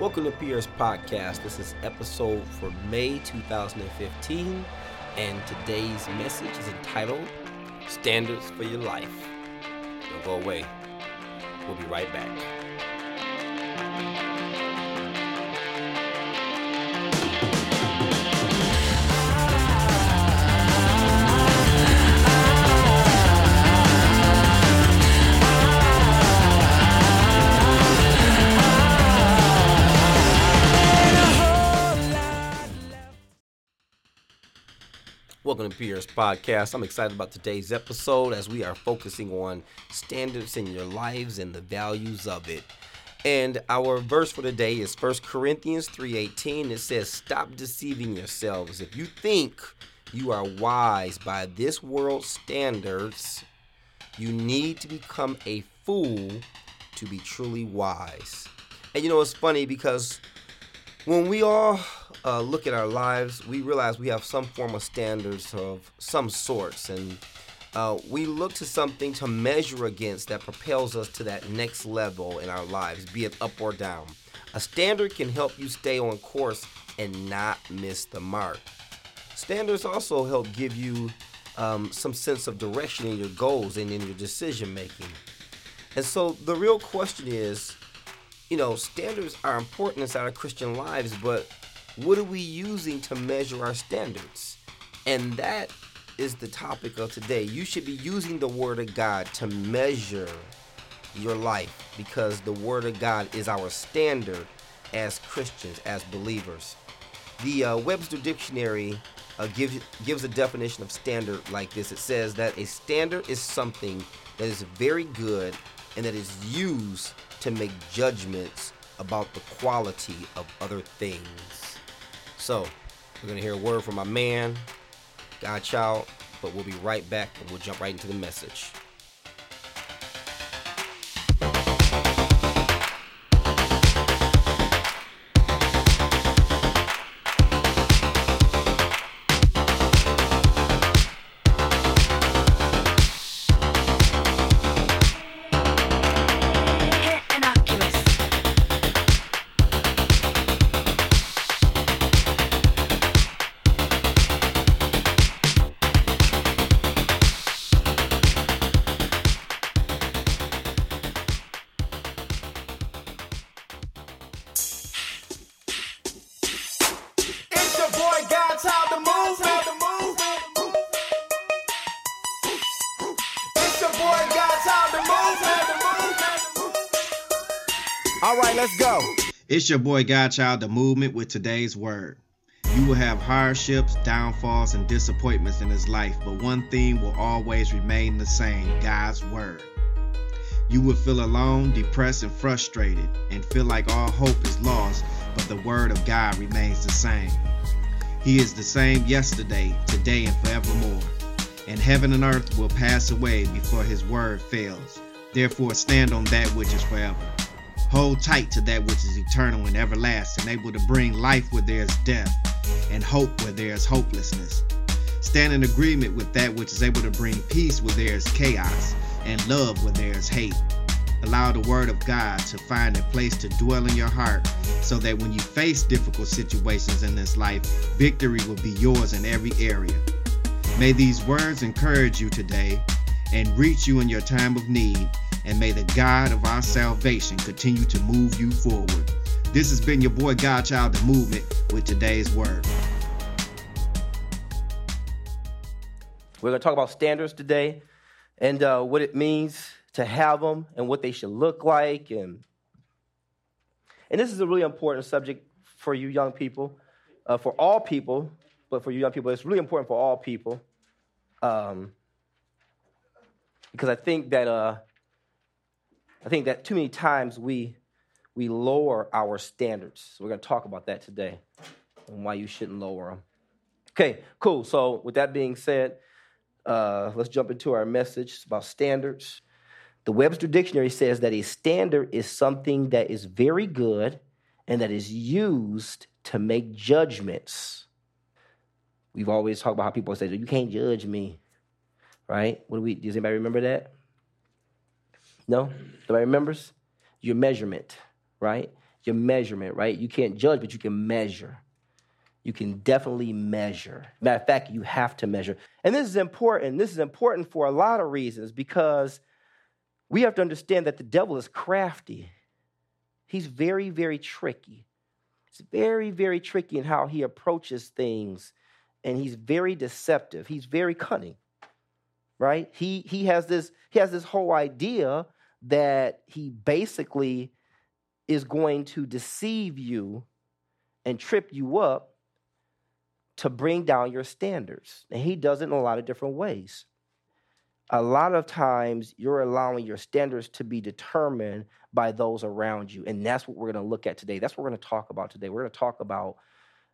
Welcome to Pierre's Podcast. This is episode for May 2015, and today's message is entitled Standards for Your Life. Don't go away. We'll be right back. Welcome to Pierre's Podcast. I'm excited about today's episode as we are focusing on standards in your lives and the values of it. And our verse for today is 1 Corinthians 3:18. It says, "Stop deceiving yourselves. If you think you are wise by this world's standards, you need to become a fool to be truly wise." And you know it's funny because when we all uh, look at our lives, we realize we have some form of standards of some sorts, and uh, we look to something to measure against that propels us to that next level in our lives, be it up or down. A standard can help you stay on course and not miss the mark. Standards also help give you um, some sense of direction in your goals and in your decision making. And so the real question is, you know, standards are important inside our Christian lives, but what are we using to measure our standards? And that is the topic of today. You should be using the Word of God to measure your life because the Word of God is our standard as Christians, as believers. The uh, Webster Dictionary uh, gives, gives a definition of standard like this it says that a standard is something that is very good and that is used to make judgments about the quality of other things. So, we're going to hear a word from my man, Godchild, but we'll be right back and we'll jump right into the message. It's your boy Godchild, the movement with today's word. You will have hardships, downfalls, and disappointments in this life, but one thing will always remain the same God's word. You will feel alone, depressed, and frustrated, and feel like all hope is lost, but the word of God remains the same. He is the same yesterday, today, and forevermore. And heaven and earth will pass away before his word fails. Therefore, stand on that which is forever. Hold tight to that which is eternal and everlasting, able to bring life where there is death, and hope where there is hopelessness. Stand in agreement with that which is able to bring peace where there is chaos, and love where there is hate. Allow the word of God to find a place to dwell in your heart so that when you face difficult situations in this life, victory will be yours in every area. May these words encourage you today and reach you in your time of need, and may the God of our salvation continue to move you forward. This has been your boy Godchild the Movement with today's word. We're going to talk about standards today and uh, what it means to have them and what they should look like. And, and this is a really important subject for you young people, uh, for all people, but for you young people, it's really important for all people. Um, because I think that uh, I think that too many times we we lower our standards. We're going to talk about that today and why you shouldn't lower them. Okay, cool. So with that being said, uh, let's jump into our message about standards. The Webster Dictionary says that a standard is something that is very good and that is used to make judgments. We've always talked about how people say, "You can't judge me," right? What do we? Does anybody remember that? No, nobody remembers your measurement, right? your measurement, right? You can't judge, but you can measure. You can definitely measure. Matter of fact, you have to measure. And this is important. This is important for a lot of reasons because we have to understand that the devil is crafty. He's very, very tricky. It's very, very tricky in how he approaches things, and he's very deceptive. He's very cunning, right? He he has this he has this whole idea that he basically is going to deceive you and trip you up to bring down your standards. And he does it in a lot of different ways. A lot of times you're allowing your standards to be determined by those around you. And that's what we're going to look at today. That's what we're going to talk about today. We're going to talk about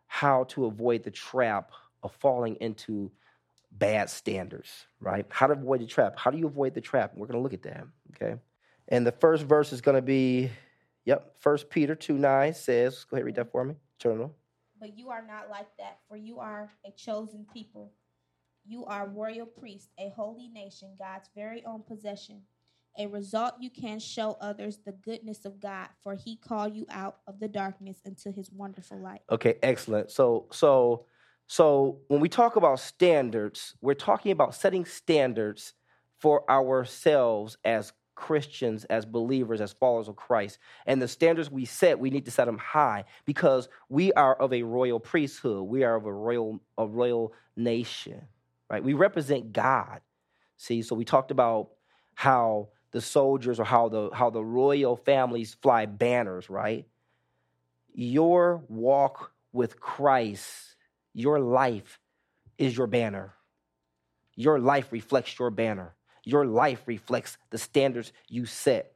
how to avoid the trap of falling into bad standards, right? How to avoid the trap. How do you avoid the trap? We're going to look at that, okay? And the first verse is going to be, yep, First Peter 2 9 says, go ahead, read that for me. Journal. But you are not like that, for you are a chosen people. You are royal priest, a holy nation, God's very own possession. A result you can show others the goodness of God, for he called you out of the darkness into his wonderful light. Okay, excellent. So, so, so when we talk about standards, we're talking about setting standards for ourselves as Christians, as believers, as followers of Christ. And the standards we set, we need to set them high because we are of a royal priesthood. We are of a royal, a royal nation, right? We represent God. See, so we talked about how the soldiers or how the how the royal families fly banners, right? Your walk with Christ, your life is your banner. Your life reflects your banner. Your life reflects the standards you set,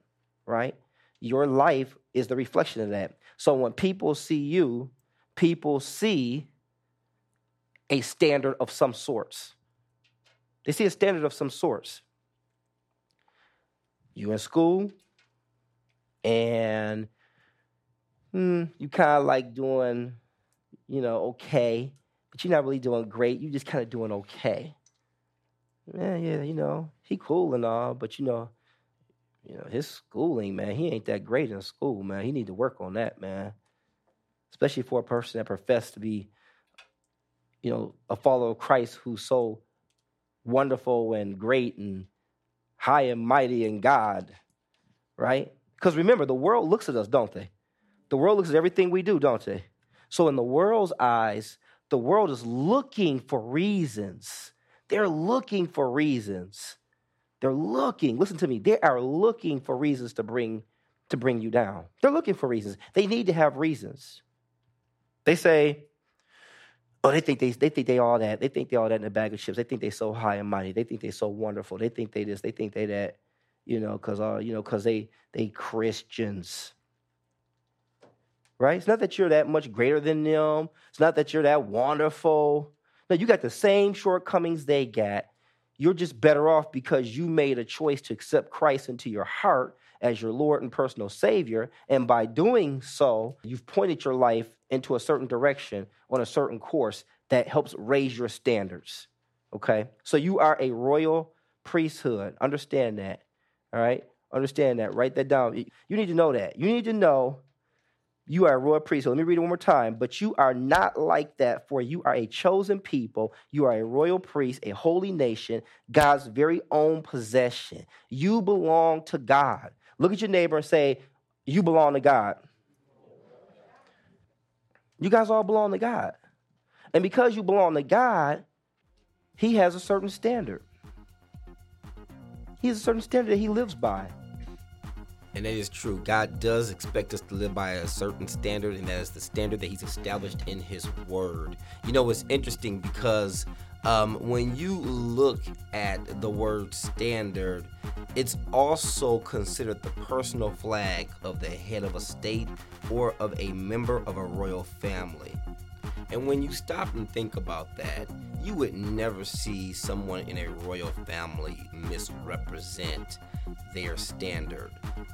right? Your life is the reflection of that. So when people see you, people see a standard of some sorts. They see a standard of some sorts. You in school, and hmm, you kind of like doing, you know, okay, but you're not really doing great. You're just kind of doing okay yeah, yeah, you know, he cool and all, but you know, you know, his schooling, man, he ain't that great in school, man. He need to work on that, man. Especially for a person that professed to be, you know, a follower of Christ who's so wonderful and great and high and mighty in God, right? Because remember, the world looks at us, don't they? The world looks at everything we do, don't they? So, in the world's eyes, the world is looking for reasons they're looking for reasons. They're looking, listen to me, they are looking for reasons to bring to bring you down. They're looking for reasons. They need to have reasons. They say, oh, they think they, they think they all that. They think they all that in a bag of chips. They think they so high and mighty. They think they so wonderful. They think they this. They think they that. You know, because uh, you know, because they they Christians. Right? It's not that you're that much greater than them. It's not that you're that wonderful. No, you got the same shortcomings they got. You're just better off because you made a choice to accept Christ into your heart as your Lord and personal Savior. And by doing so, you've pointed your life into a certain direction on a certain course that helps raise your standards. Okay? So you are a royal priesthood. Understand that. All right? Understand that. Write that down. You need to know that. You need to know you are a royal priesthood. Let me read it one more time. But you are not like that, for you are a chosen people. You are a royal priest, a holy nation, God's very own possession. You belong to God. Look at your neighbor and say, You belong to God. You guys all belong to God. And because you belong to God, He has a certain standard. He has a certain standard that He lives by. And that is true. God does expect us to live by a certain standard, and that is the standard that He's established in His Word. You know, it's interesting because um, when you look at the word standard, it's also considered the personal flag of the head of a state or of a member of a royal family. And when you stop and think about that, you would never see someone in a royal family misrepresent their standard,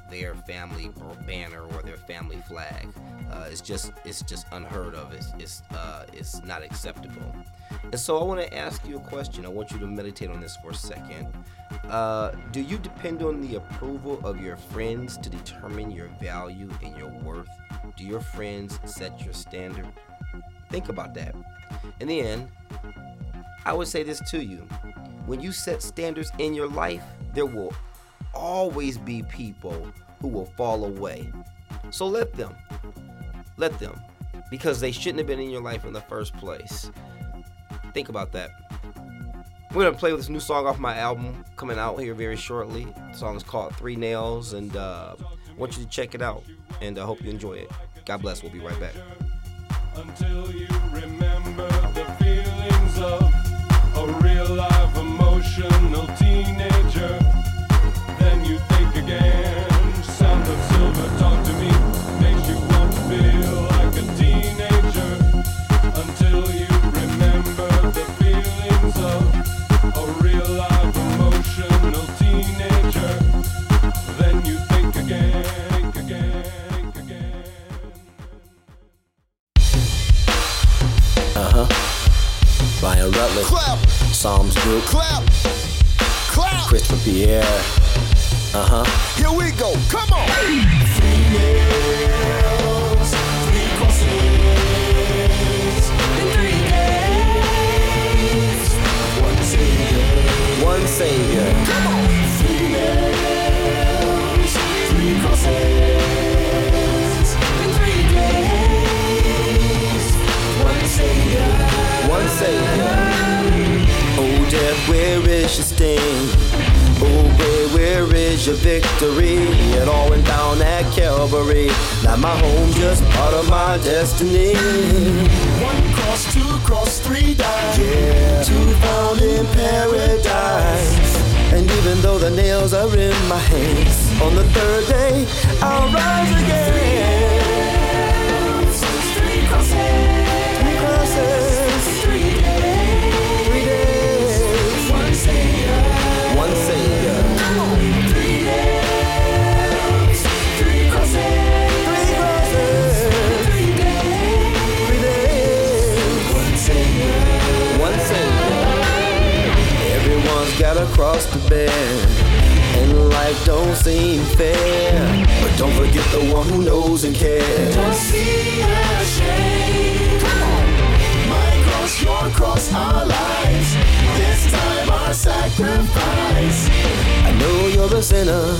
their family banner or their family flag. Uh, it's just it's just unheard of. It's it's uh, it's not acceptable. And so I want to ask you a question. I want you to meditate on this for a second. Uh, do you depend on the approval of your friends to determine your value and your worth? Do your friends set your standard? Think about that. In the end, I would say this to you. When you set standards in your life, there will always be people who will fall away. So let them. Let them. Because they shouldn't have been in your life in the first place. Think about that. We're gonna play with this new song off my album coming out here very shortly. The song is called Three Nails, and uh, I want you to check it out. And I hope you enjoy it. God bless. We'll be right back. Until you remember the feelings of a real Calvary. Now my home just part of my destiny. One cross, two cross, three died. Yeah, two found in paradise. And even though the nails are in my hands, on the third day I'll rise again. Everyone's got a cross to bear, and life don't seem fair. But don't forget the one who knows and cares. Don't see a shame. Come on. My cross, your cross, our lives. This time our sacrifice. I know you're a sinner,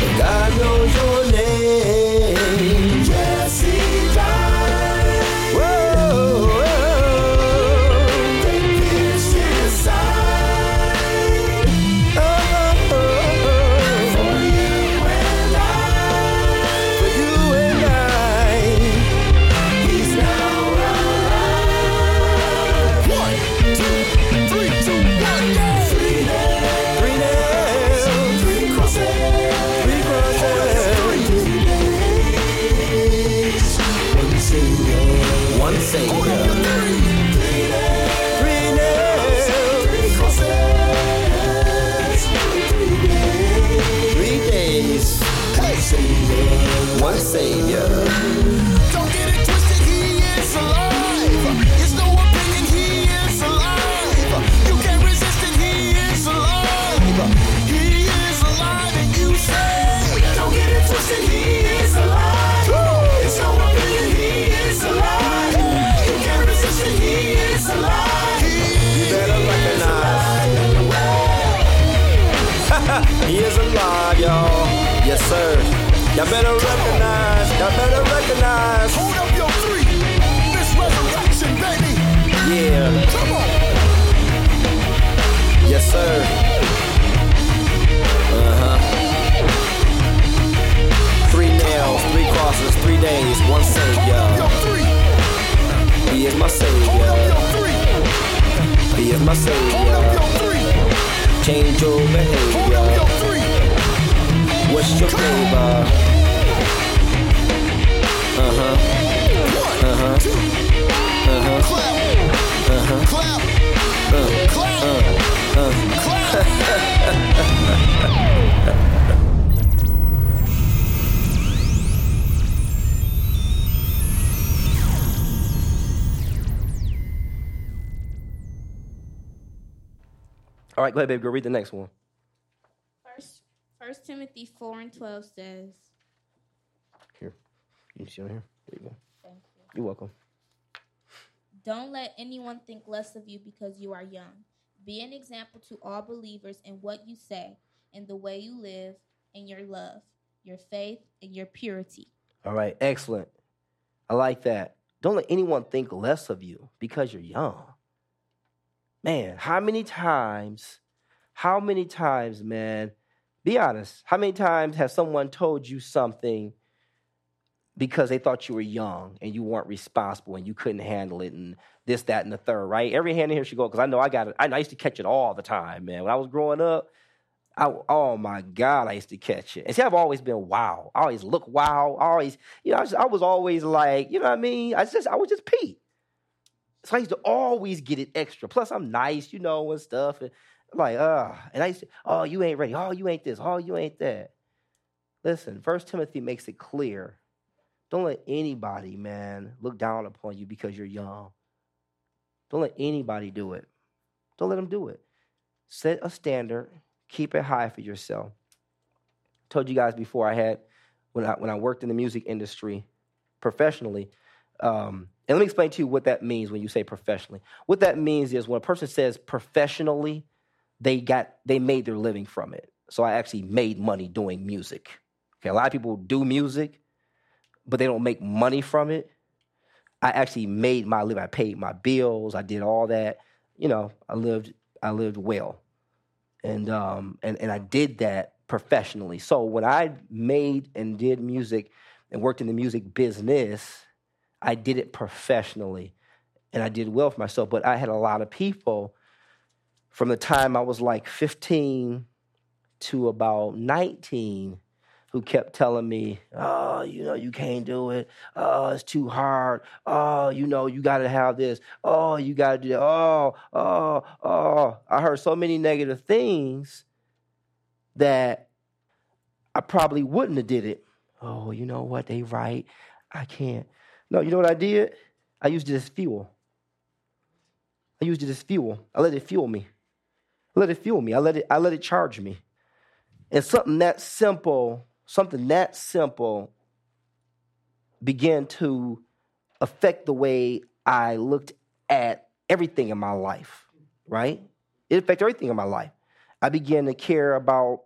but God knows your name. Yes, he died. Savior. Up behavior. What's your flavor? Uh huh. Uh huh. Uh huh. Clap. Uh huh. Clap. Uh. Clap. All right, go ahead, baby girl. Read the next one. First, First Timothy four and twelve says, Here. You see on here? There you go. Thank you. You're welcome. Don't let anyone think less of you because you are young. Be an example to all believers in what you say, in the way you live, in your love, your faith, and your purity. All right, excellent. I like that. Don't let anyone think less of you because you're young. Man, how many times, how many times, man, be honest, how many times has someone told you something because they thought you were young and you weren't responsible and you couldn't handle it and this, that, and the third, right? Every hand in here should go because I know I got it. I, I used to catch it all the time, man. When I was growing up, I, oh my God, I used to catch it. And see, I've always been wow. I always look wow. I always, you know, I, just, I was always like, you know what I mean? I just, I was just Pete. So I used to always get it extra. Plus, I'm nice, you know, and stuff. And I'm like, uh, and I used to, oh, you ain't ready. Oh, you ain't this. Oh, you ain't that. Listen, First Timothy makes it clear. Don't let anybody, man, look down upon you because you're young. Don't let anybody do it. Don't let them do it. Set a standard. Keep it high for yourself. I Told you guys before I had when I when I worked in the music industry professionally. Um, and let me explain to you what that means when you say professionally. What that means is when a person says professionally, they got they made their living from it. So I actually made money doing music. Okay, a lot of people do music, but they don't make money from it. I actually made my living. I paid my bills. I did all that. You know, I lived I lived well, and um and and I did that professionally. So when I made and did music and worked in the music business, I did it professionally, and I did well for myself. But I had a lot of people from the time I was like 15 to about 19 who kept telling me, oh, you know, you can't do it. Oh, it's too hard. Oh, you know, you got to have this. Oh, you got to do that. Oh, oh, oh. I heard so many negative things that I probably wouldn't have did it. Oh, you know what? They right. I can't. No, you know what I did? I used it as fuel. I used it as fuel. I let it fuel me. I let it fuel me. I let it, I let it charge me. And something that simple, something that simple began to affect the way I looked at everything in my life, right? It affected everything in my life. I began to care about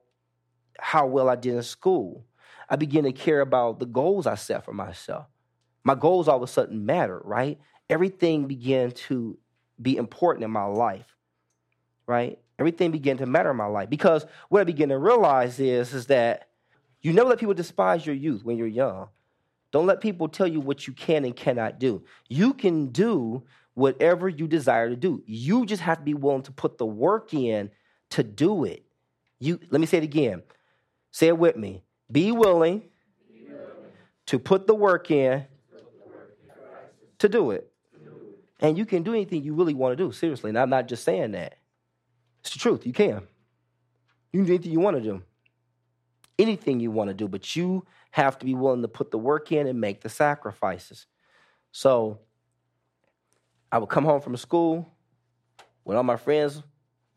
how well I did in school. I began to care about the goals I set for myself. My goals all of a sudden mattered, right? Everything began to be important in my life, right? Everything began to matter in my life because what I began to realize is, is that you never let people despise your youth when you're young. Don't let people tell you what you can and cannot do. You can do whatever you desire to do. You just have to be willing to put the work in to do it. You let me say it again. Say it with me. Be willing, to put the work in to do it. And you can do anything you really want to do, seriously. And I'm not just saying that. It's the truth. You can. You can do anything you want to do. Anything you want to do, but you have to be willing to put the work in and make the sacrifices. So I would come home from school with all my friends,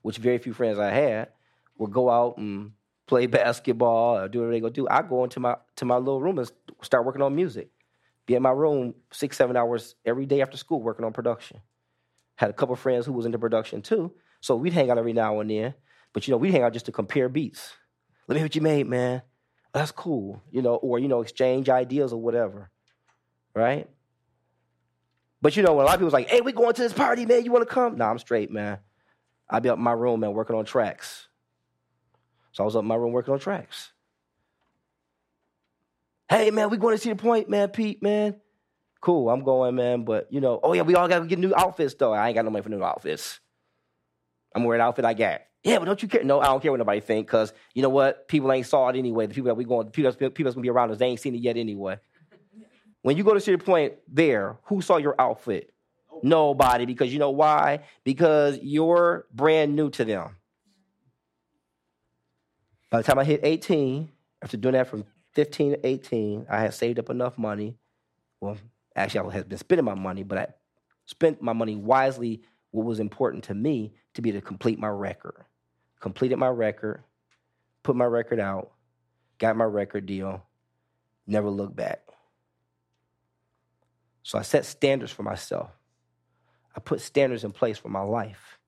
which very few friends I had, would go out and play basketball or do whatever they go do. I go into my to my little room and start working on music. Be in my room six, seven hours every day after school working on production. Had a couple friends who was into production too. So we'd hang out every now and then. But you know, we'd hang out just to compare beats. Let me hear what you made, man. Oh, that's cool. You know, or you know, exchange ideas or whatever. Right? But you know, when a lot of people's like, hey, we going to this party, man. You want to come? Nah, I'm straight, man. I'd be up in my room, man, working on tracks. So I was up in my room working on tracks. Hey, man, we going to see the point, man, Pete, man. Cool, I'm going, man. But, you know, oh, yeah, we all got to get new outfits, though. I ain't got no money for new outfits. I'm wearing an outfit I got. Yeah, but don't you care? No, I don't care what nobody think, because you know what? People ain't saw it anyway. The people that we going, the people, that's, people that's going to be around us, they ain't seen it yet anyway. When you go to see the point there, who saw your outfit? Nobody. Because you know why? Because you're brand new to them. By the time I hit 18, after doing that from 15 to 18, I had saved up enough money. Well, actually, I had been spending my money, but I spent my money wisely. What was important to me to be to complete my record. Completed my record, put my record out, got my record deal, never looked back. So I set standards for myself. I put standards in place for my life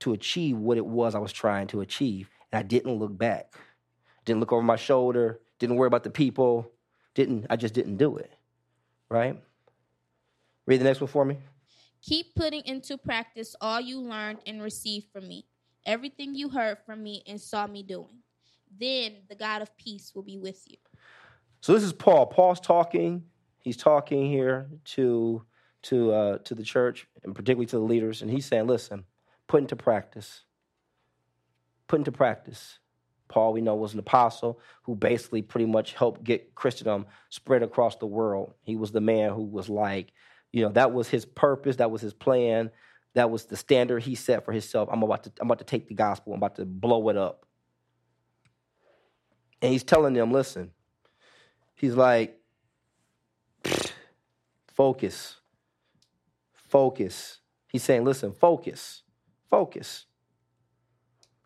to achieve what it was I was trying to achieve. And I didn't look back. Didn't look over my shoulder, didn't worry about the people, didn't I just didn't do it. Right? Read the next one for me. Keep putting into practice all you learned and received from me, everything you heard from me and saw me doing. Then the God of peace will be with you. So this is Paul. Paul's talking. He's talking here to to uh, to the church and particularly to the leaders, and he's saying, "Listen, put into practice. Put into practice." Paul, we know, was an apostle who basically pretty much helped get Christendom spread across the world. He was the man who was like, you know, that was his purpose, that was his plan, that was the standard he set for himself. I'm about to, I'm about to take the gospel, I'm about to blow it up. And he's telling them, listen, he's like, focus, focus. He's saying, listen, focus, focus.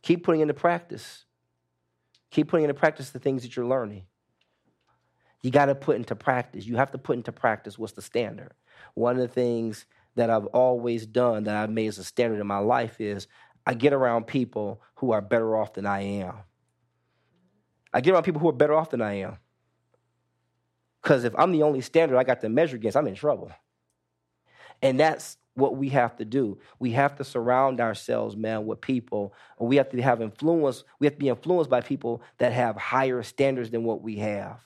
Keep putting into practice. Keep putting into practice the things that you're learning. You got to put into practice. You have to put into practice what's the standard. One of the things that I've always done that I've made as a standard in my life is I get around people who are better off than I am. I get around people who are better off than I am. Because if I'm the only standard I got to measure against, I'm in trouble. And that's what we have to do. We have to surround ourselves, man, with people. We have to have influence. We have to be influenced by people that have higher standards than what we have.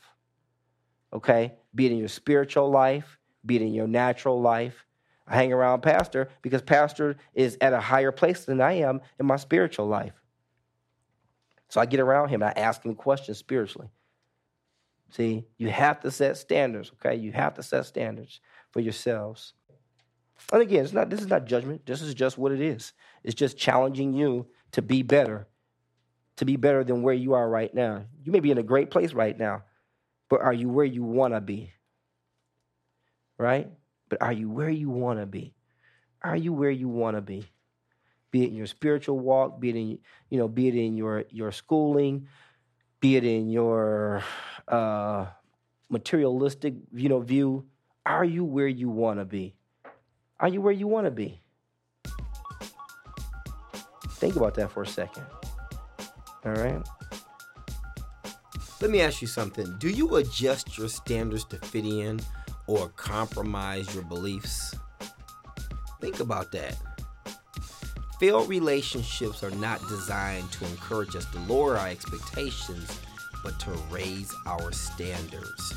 Okay? Be it in your spiritual life, be it in your natural life. I hang around pastor because pastor is at a higher place than I am in my spiritual life. So I get around him and I ask him questions spiritually. See, you have to set standards, okay? You have to set standards for yourselves. And again, it's not this is not judgment. This is just what it is. It's just challenging you to be better, to be better than where you are right now. You may be in a great place right now, but are you where you want to be? Right? But are you where you want to be? Are you where you want to be? Be it in your spiritual walk, be it in you know, be it in your your schooling, be it in your uh, materialistic you know view. Are you where you want to be? Are you where you want to be? Think about that for a second. All right. Let me ask you something. Do you adjust your standards to fit in or compromise your beliefs? Think about that. Failed relationships are not designed to encourage us to lower our expectations, but to raise our standards.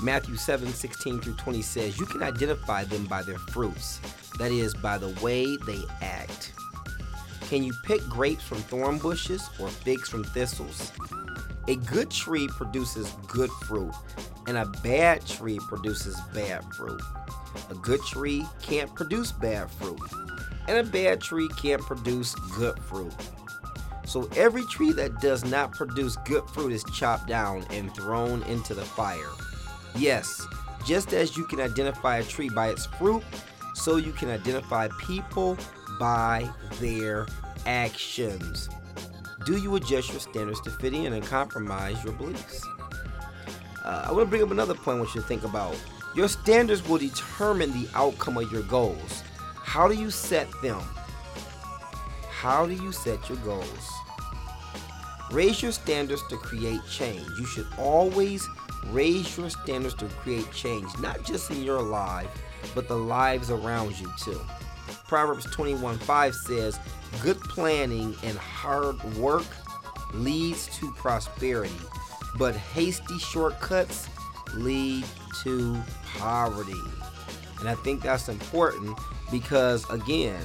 Matthew 7 16 through 20 says, You can identify them by their fruits, that is, by the way they act. Can you pick grapes from thorn bushes or figs from thistles? A good tree produces good fruit, and a bad tree produces bad fruit. A good tree can't produce bad fruit, and a bad tree can't produce good fruit. So every tree that does not produce good fruit is chopped down and thrown into the fire. Yes, just as you can identify a tree by its fruit, so you can identify people by their actions. Do you adjust your standards to fit in and compromise your beliefs? Uh, I want to bring up another point I want you to think about. Your standards will determine the outcome of your goals. How do you set them? How do you set your goals? Raise your standards to create change. You should always raise your standards to create change, not just in your life, but the lives around you too. Proverbs 21:5 says, Good planning and hard work leads to prosperity, but hasty shortcuts lead to poverty. And I think that's important because, again,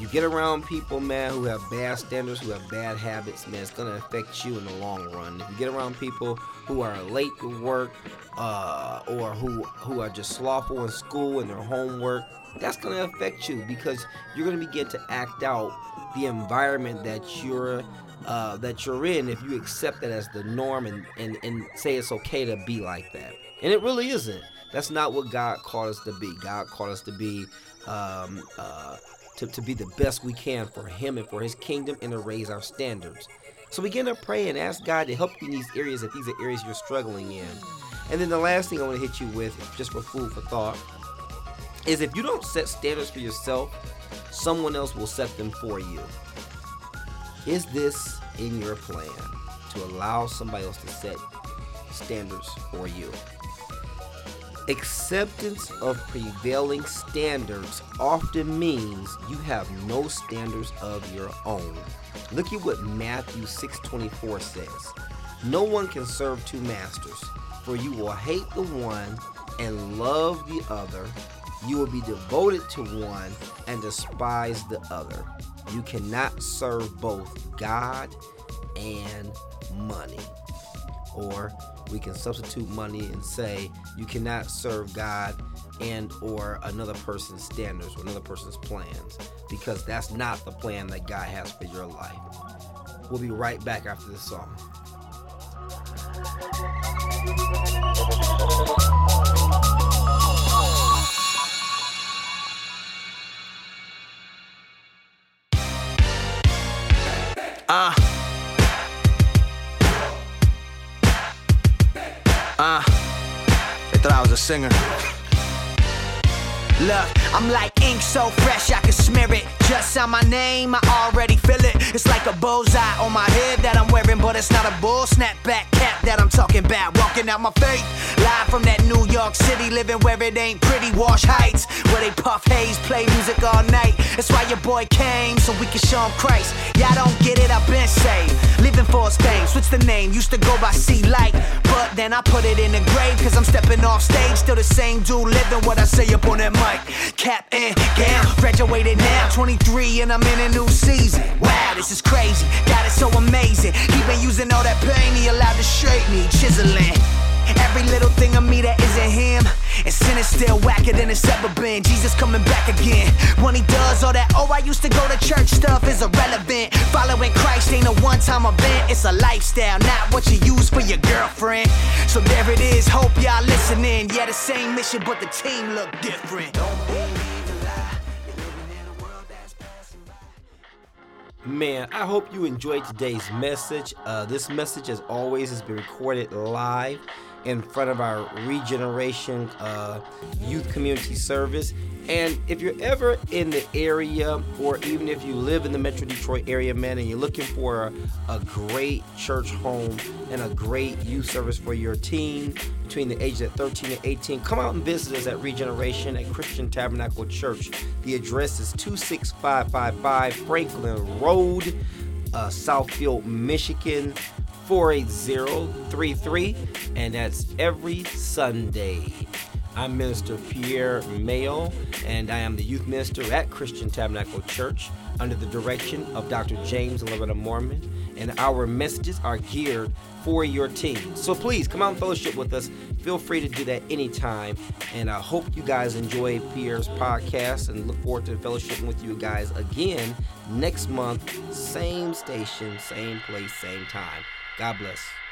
you get around people, man, who have bad standards, who have bad habits, man, it's gonna affect you in the long run. If you get around people who are late to work, uh, or who who are just slothful in school and their homework, that's gonna affect you because you're gonna begin to act out the environment that you're uh, that you're in if you accept that as the norm and, and, and say it's okay to be like that. And it really isn't. That's not what God called us to be. God called us to be um, uh, to, to be the best we can for Him and for His kingdom and to raise our standards. So begin to pray and ask God to help you in these areas if these are areas you're struggling in. And then the last thing I want to hit you with, just for food for thought, is if you don't set standards for yourself, someone else will set them for you. Is this in your plan to allow somebody else to set standards for you? Acceptance of prevailing standards often means you have no standards of your own. Look at what Matthew 6:24 says. No one can serve two masters, for you will hate the one and love the other. You will be devoted to one and despise the other. You cannot serve both God and money. Or we can substitute money and say you cannot serve God and or another person's standards or another person's plans because that's not the plan that God has for your life. We'll be right back after this song. Singer. Look, I'm like ink so fresh I can smear it. Just on my name, I already feel it. It's like a bullseye on my head that I'm wearing, but it's not a bull snapback cap that I'm talking about. Walking out my faith, live from that New York City, living where it ain't pretty. Wash Heights, where they puff haze, play music all night. That's why your boy came, so we can show him Christ. Y'all don't get it, I've been saved. Living for his fame, switch the name, used to go by C Light. But then I put it in the grave, cause I'm stepping off stage. Still the same dude living what I say up on that mic. Cap and gown, graduated now, 23, and I'm in a new season. Wow, this is crazy, God is so amazing. He been using all that pain, he allowed to shape me, chiseling. Every little thing of me that isn't him. And sin is still whacker than it's ever been. Jesus coming back again. When he does all that, oh, I used to go to church stuff is irrelevant. Following Christ ain't a one time event, it's a lifestyle, not what you use for your girlfriend. So there it is, hope y'all listening. Yeah, the same mission, but the team look different. Man, I hope you enjoyed today's message. Uh, this message, as always, has been recorded live in front of our regeneration uh, youth community service. And if you're ever in the area, or even if you live in the Metro Detroit area, man, and you're looking for a, a great church home and a great youth service for your teen between the ages of 13 and 18, come out and visit us at Regeneration at Christian Tabernacle Church. The address is 26555 Franklin Road, uh, Southfield, Michigan. 48033, and that's every Sunday. I'm Minister Pierre Mayo, and I am the youth minister at Christian Tabernacle Church under the direction of Dr. James and Loretta Mormon. And our messages are geared for your team. So please come out and fellowship with us. Feel free to do that anytime. And I hope you guys enjoy Pierre's podcast and look forward to fellowshipping with you guys again next month. Same station, same place, same time. God bless.